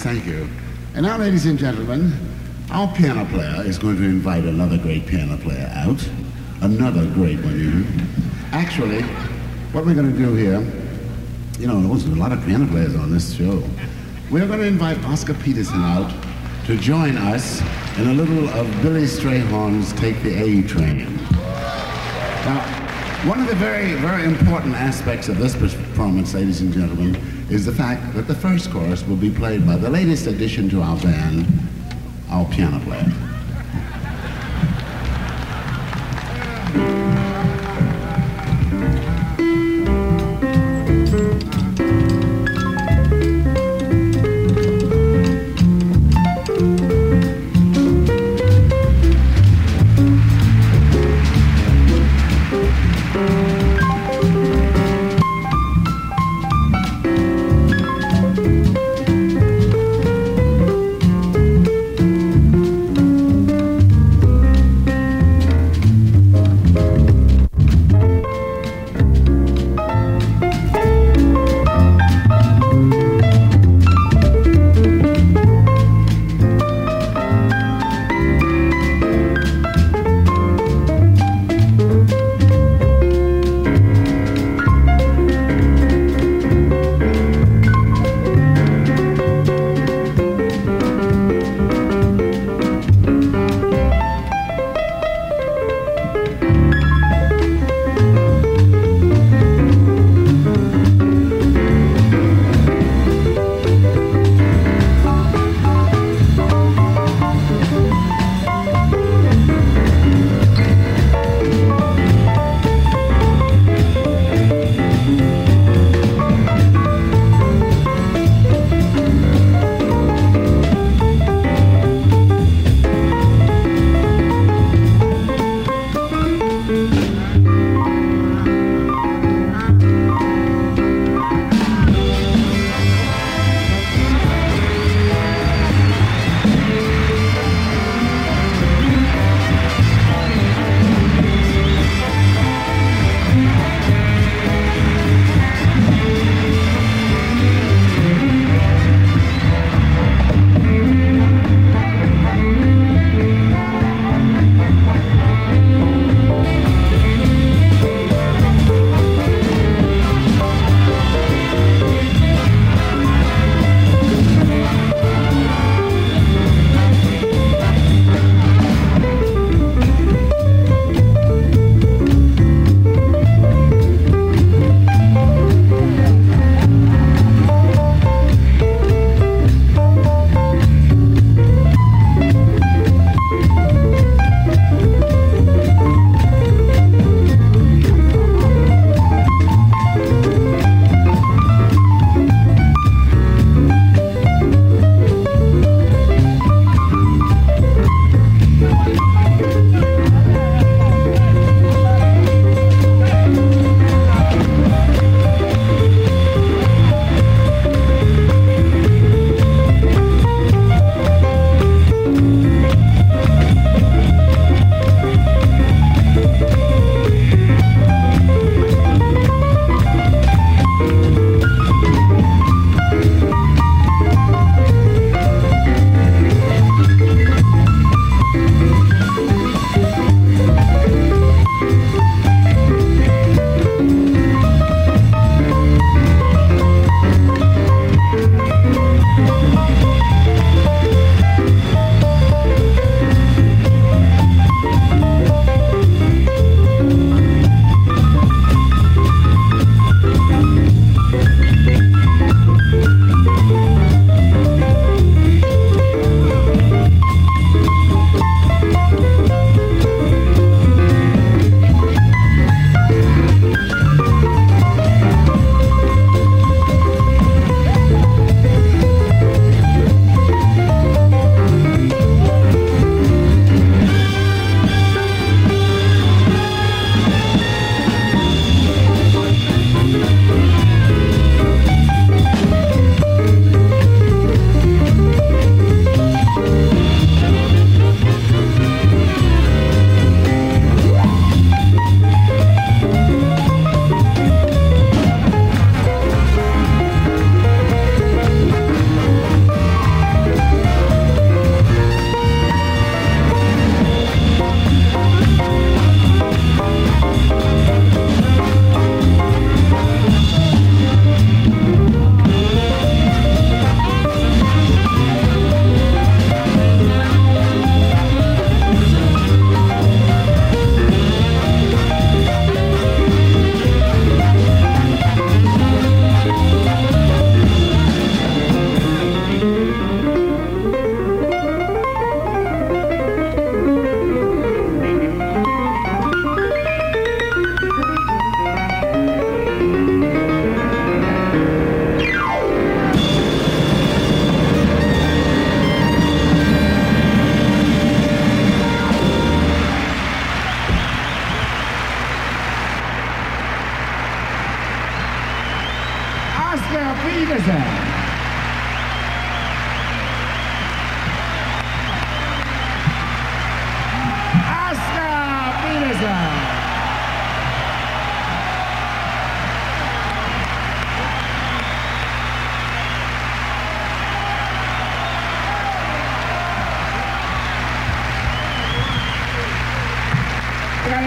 Alice, thank you. And now, ladies and gentlemen, our piano player is going to invite another great piano player out. Another great one, you know. Actually, what we're going to do here, you know, there's a lot of piano players on this show. We're going to invite Oscar Peterson out to join us in a little of Billy Strayhorn's Take the A Train. Now, one of the very, very important aspects of this performance, ladies and gentlemen, is the fact that the first chorus will be played by the latest addition to our band, our piano player.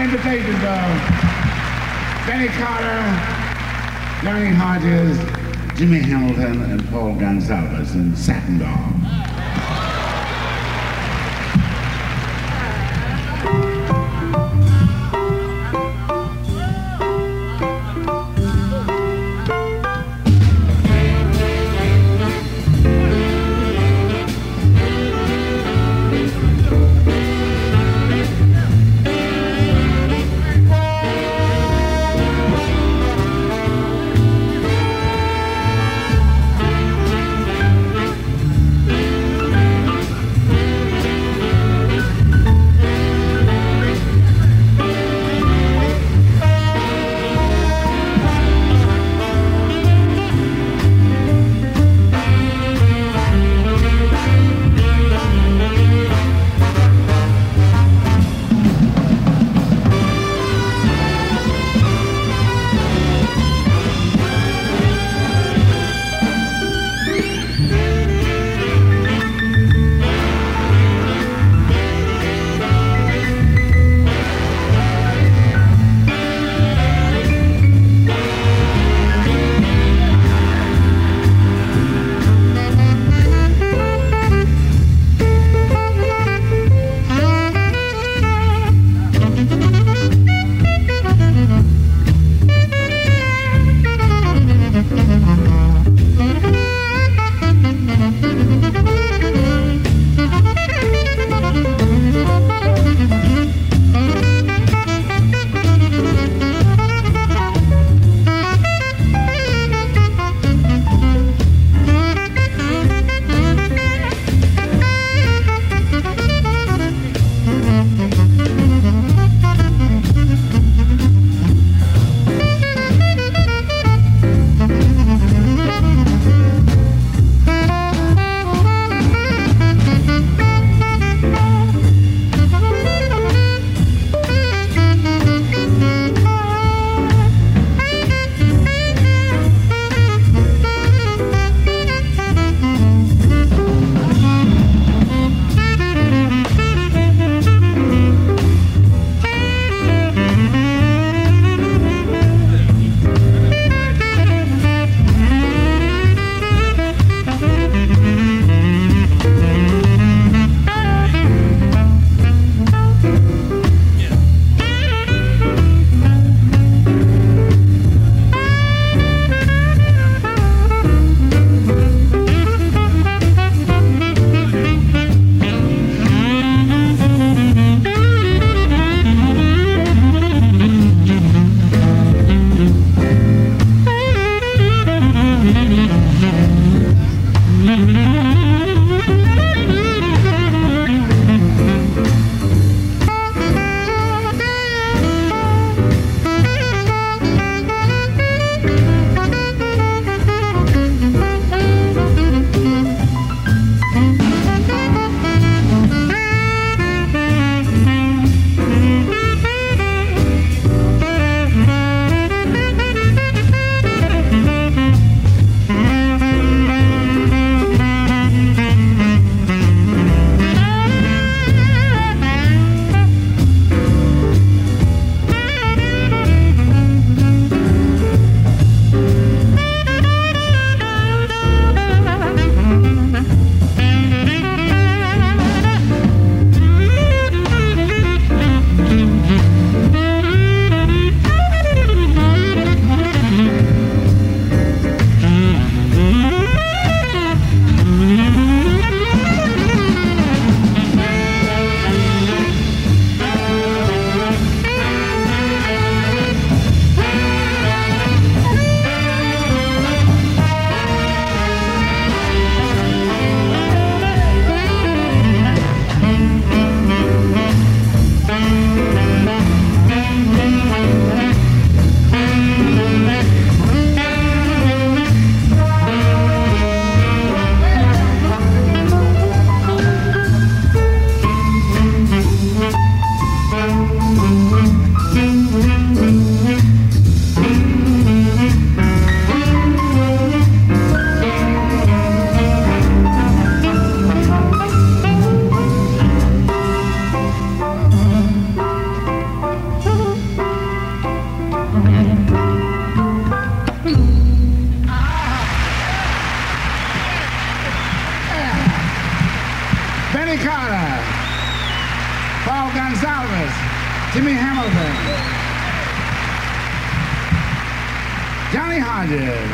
Invitations of Benny Carter, Johnny Hodges, Jimmy Hamilton, and Paul Gonsalves in Satin Doll. Paul Gonsalves, Jimmy Hamilton, Johnny Hodges.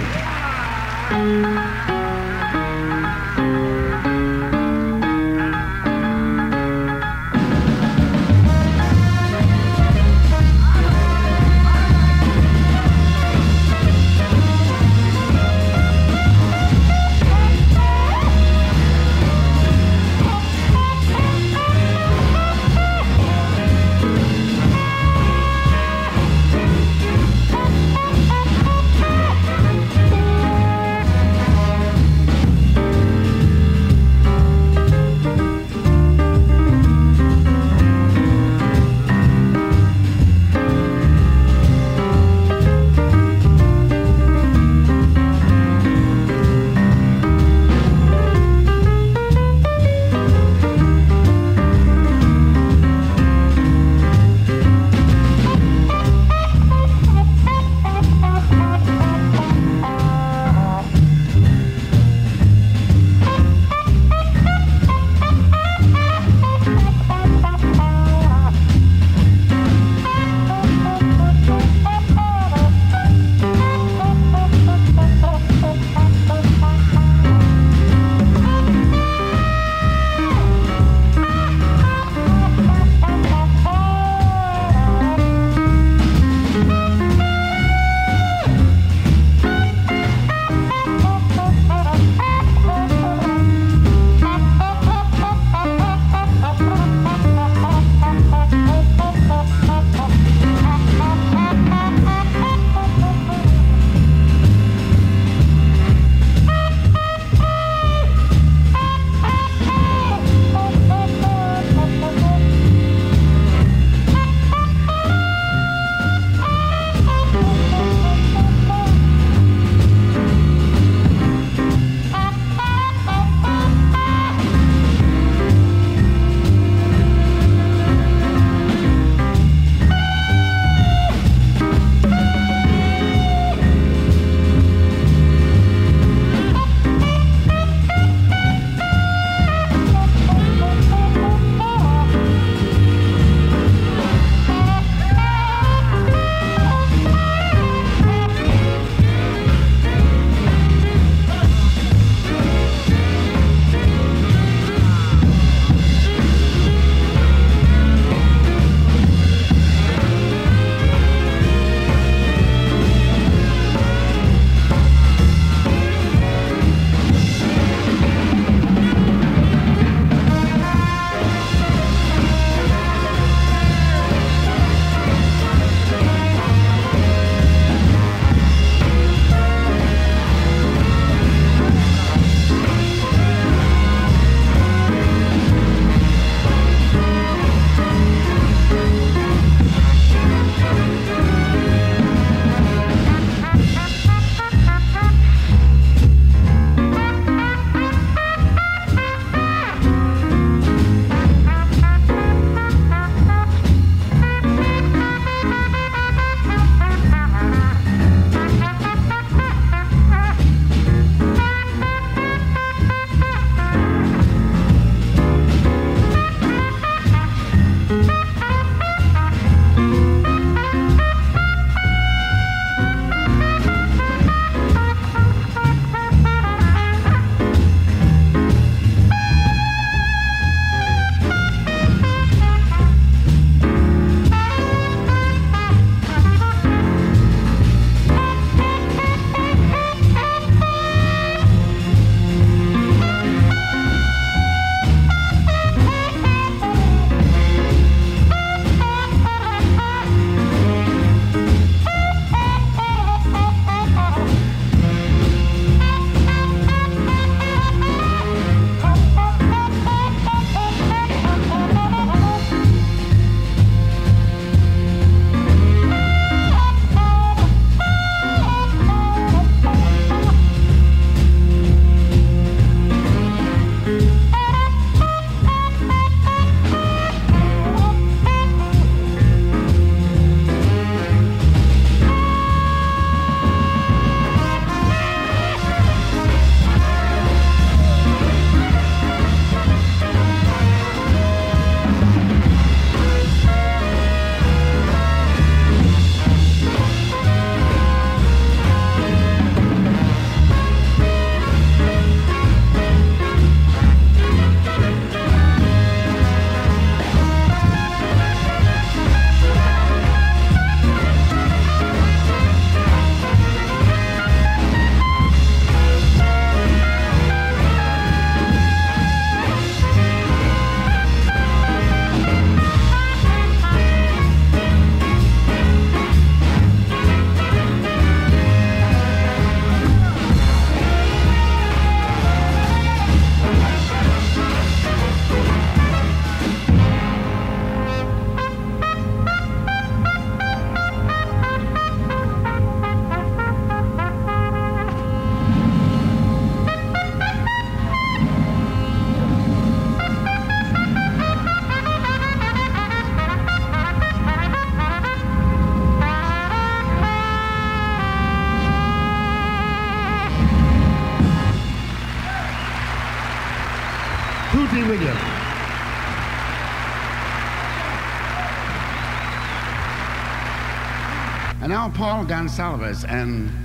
Paul Gonsalves and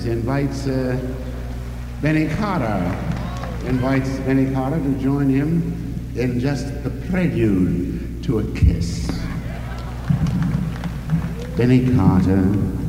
Hodges invites uh, Benny Carter, invites Benny Carter to join him in just the prelude to a kiss. Benny Carter.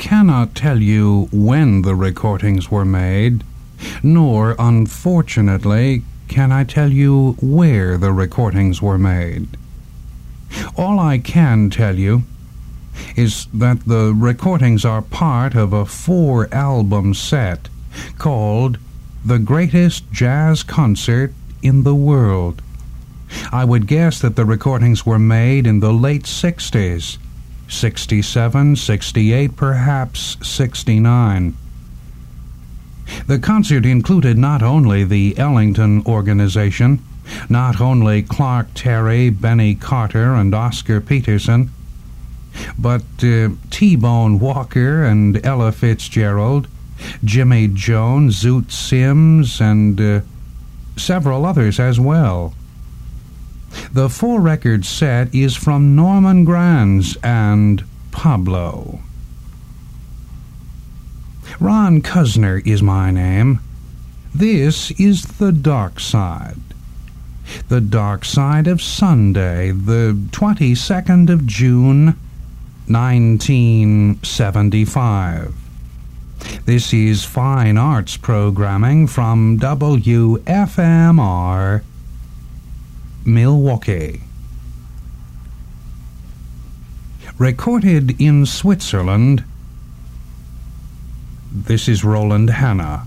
Cannot tell you when the recordings were made, nor, unfortunately, can I tell you where the recordings were made. All I can tell you is that the recordings are part of a four album set called The Greatest Jazz Concert in the World. I would guess that the recordings were made in the late 60s 67, 68, perhaps 69. The concert included not only the Ellington Organization, not only Clark Terry, Benny Carter, and Oscar Peterson, but uh, T Bone Walker and Ella Fitzgerald, Jimmy Jones, Zoot Sims, and uh, several others as well. The four record set is from Norman Granz and Pablo. Ron Cuzner is my name. This is The Dark Side. The Dark Side of Sunday, the 22nd of June, 1975. This is fine arts programming from WFMR Milwaukee. Recorded in Switzerland, this is Roland Hanna.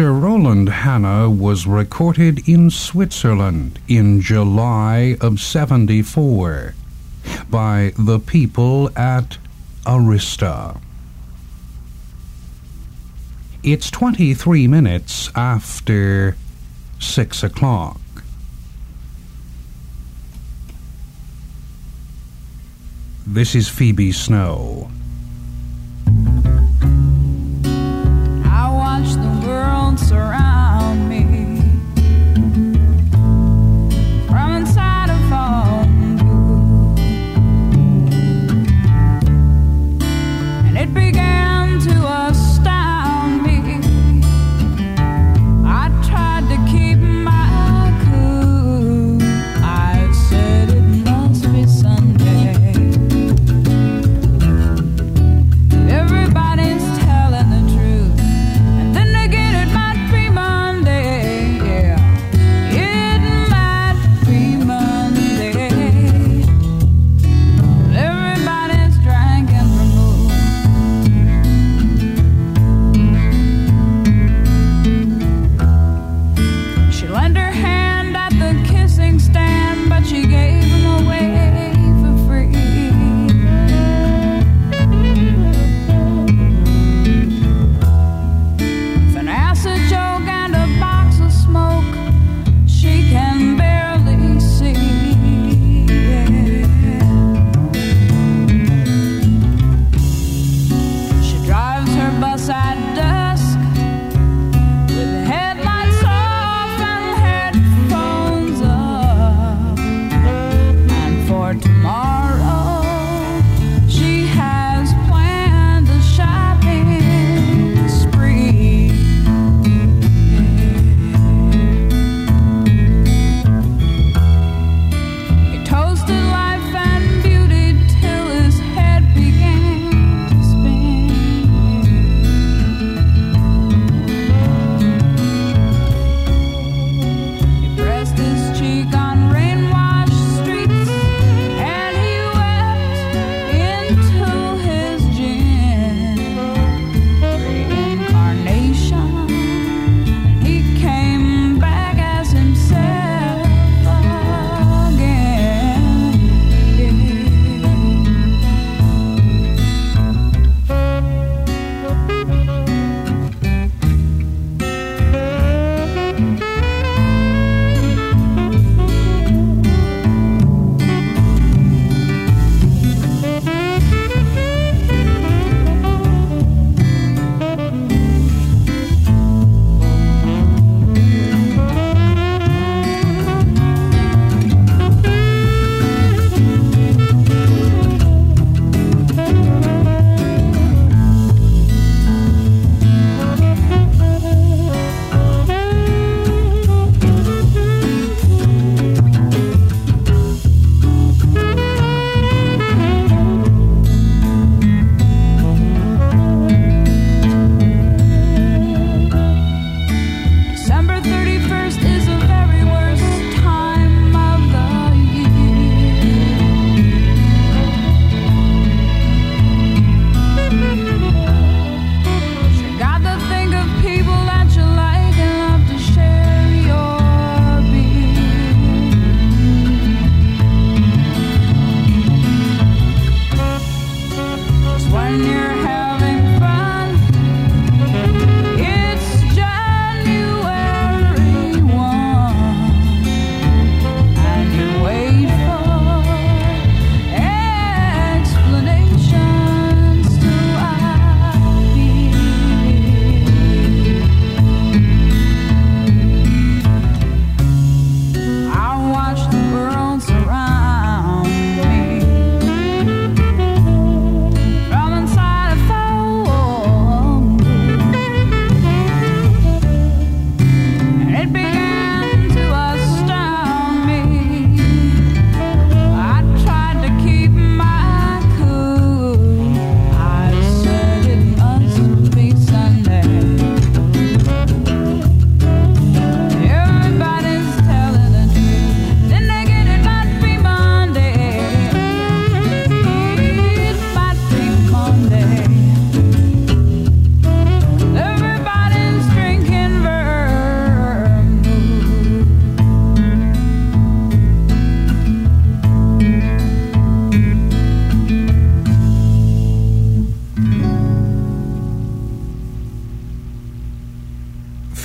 Sir Roland Hanna was recorded in Switzerland in July of 74 by the people at Arista. It's 23 minutes after 6 o'clock. This is Phoebe Snow.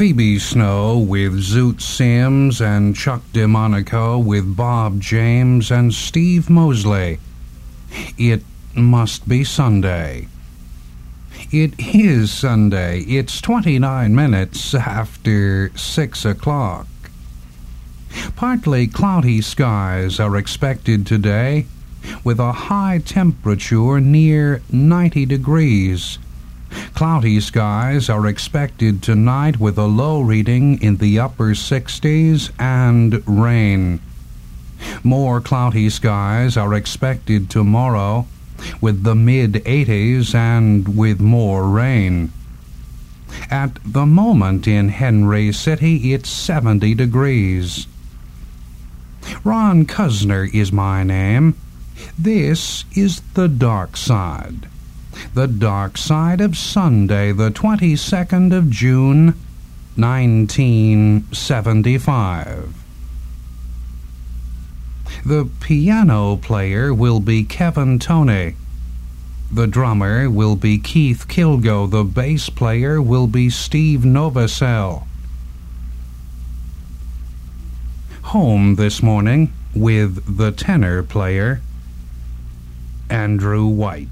Phoebe Snow with Zoot Sims and Chuck Domanico with Bob James and Steve Mosley. It must be Sunday. It is Sunday. It's 29 minutes after 6 o'clock. Partly cloudy skies are expected today, with a high temperature near 90 degrees. Cloudy skies are expected tonight with a low reading in the upper 60s and rain. More cloudy skies are expected tomorrow with the mid 80s and with more rain. At the moment in Henry City, it's 70 degrees. Ron Cuzner is my name. This is The Dark Side. The Dark Side of Sunday, the 22nd of June, 1975. The piano player will be Kevin Toney. The drummer will be Keith Killgo. The bass player will be Steve Novosel. Home this morning with the tenor player, Andrew White.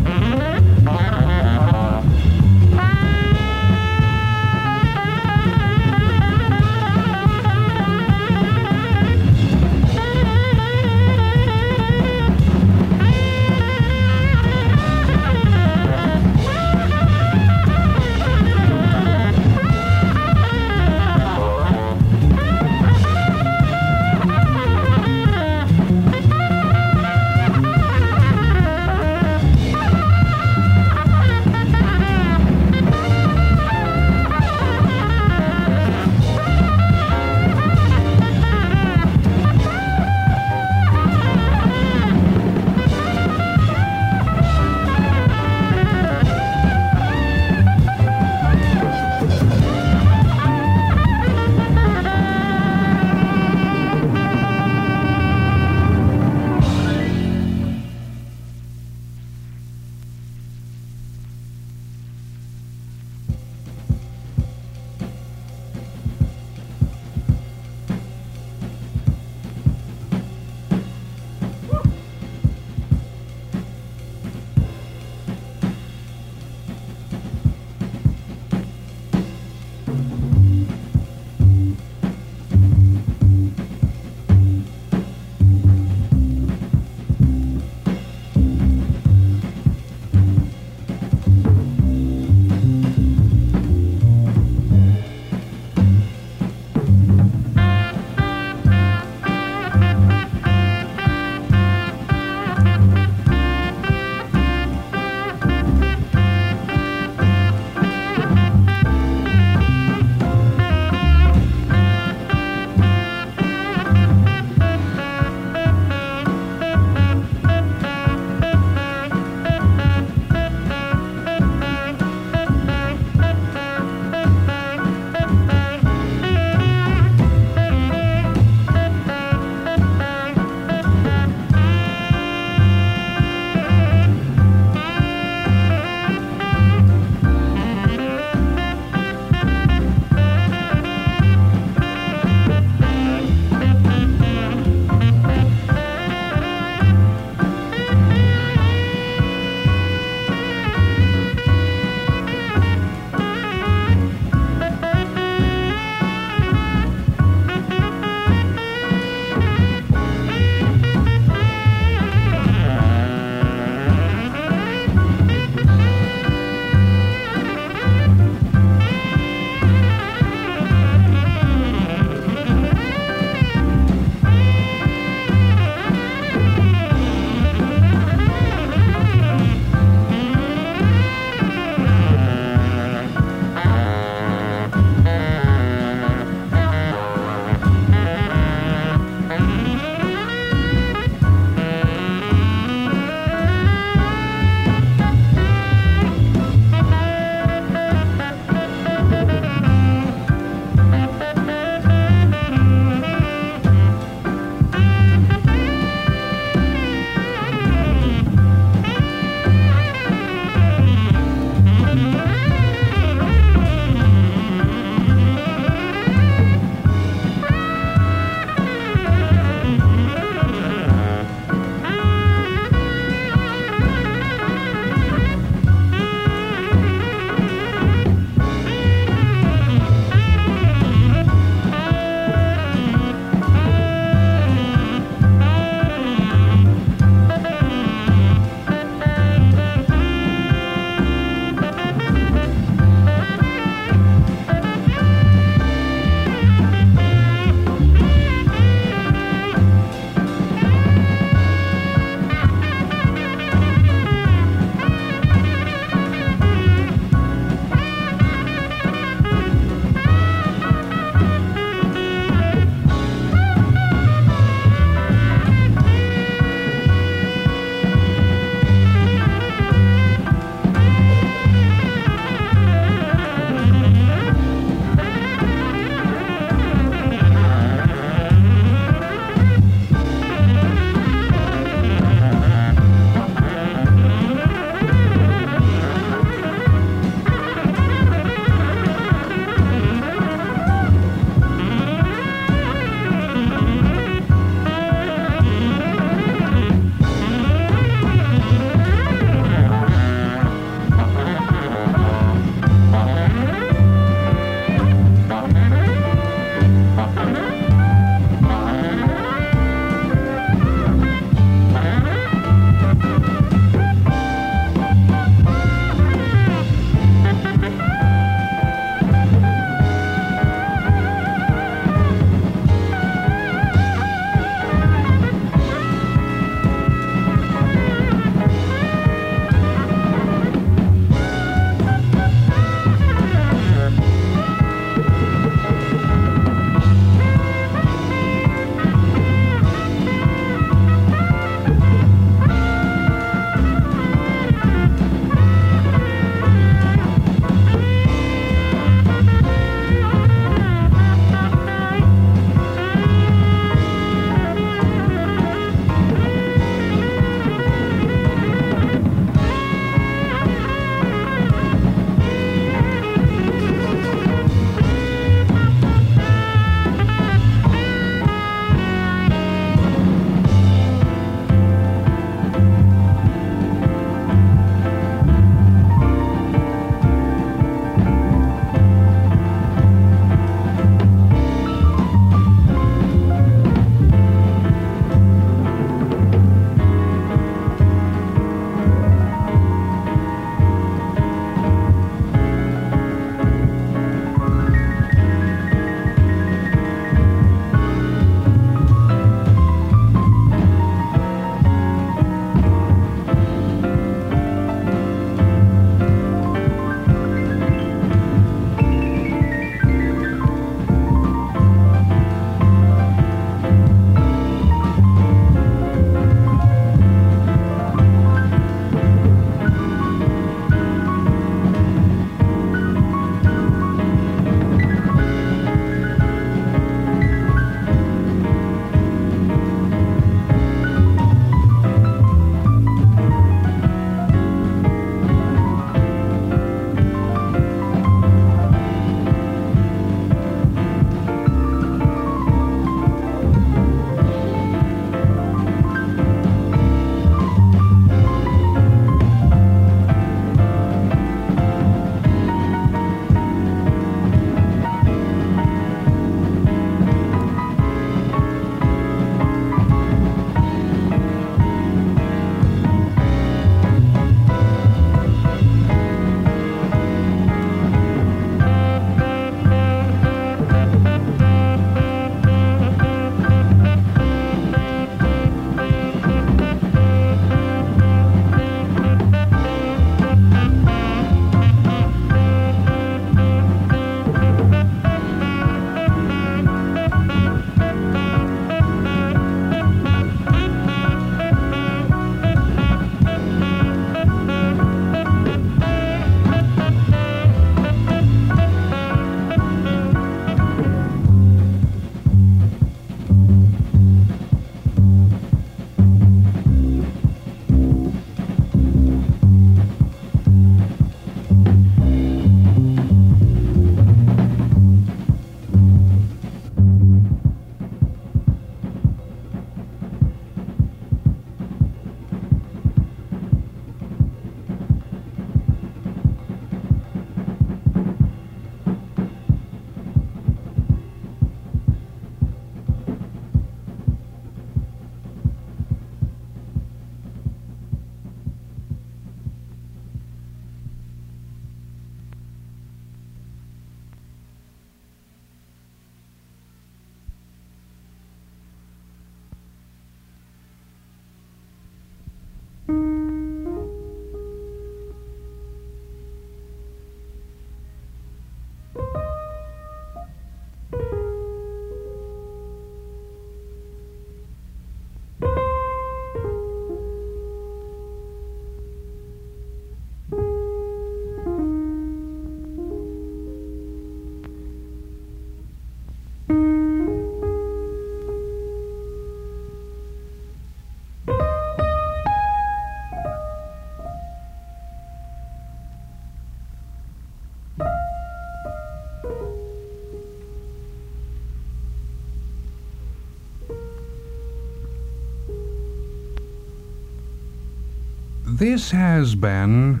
This has been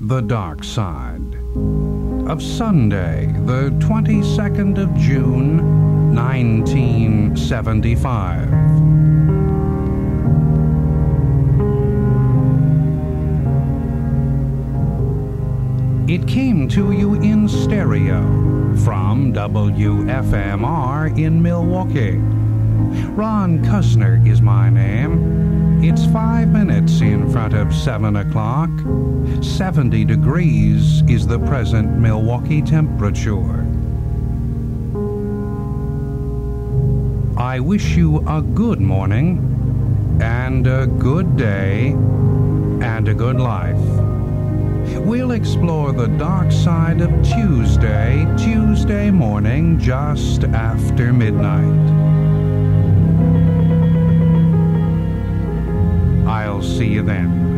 The Dark Side of Sunday, the 22nd of June, 1975. It came to you in stereo from WFMR in Milwaukee. Ron Cuzner is my name. It's five minutes in front of seven o'clock. 70 degrees is the present Milwaukee temperature. I wish you a good morning, and a good day, and a good life. We'll explore the dark side of Tuesday, Tuesday morning, just after midnight. I'll see you then.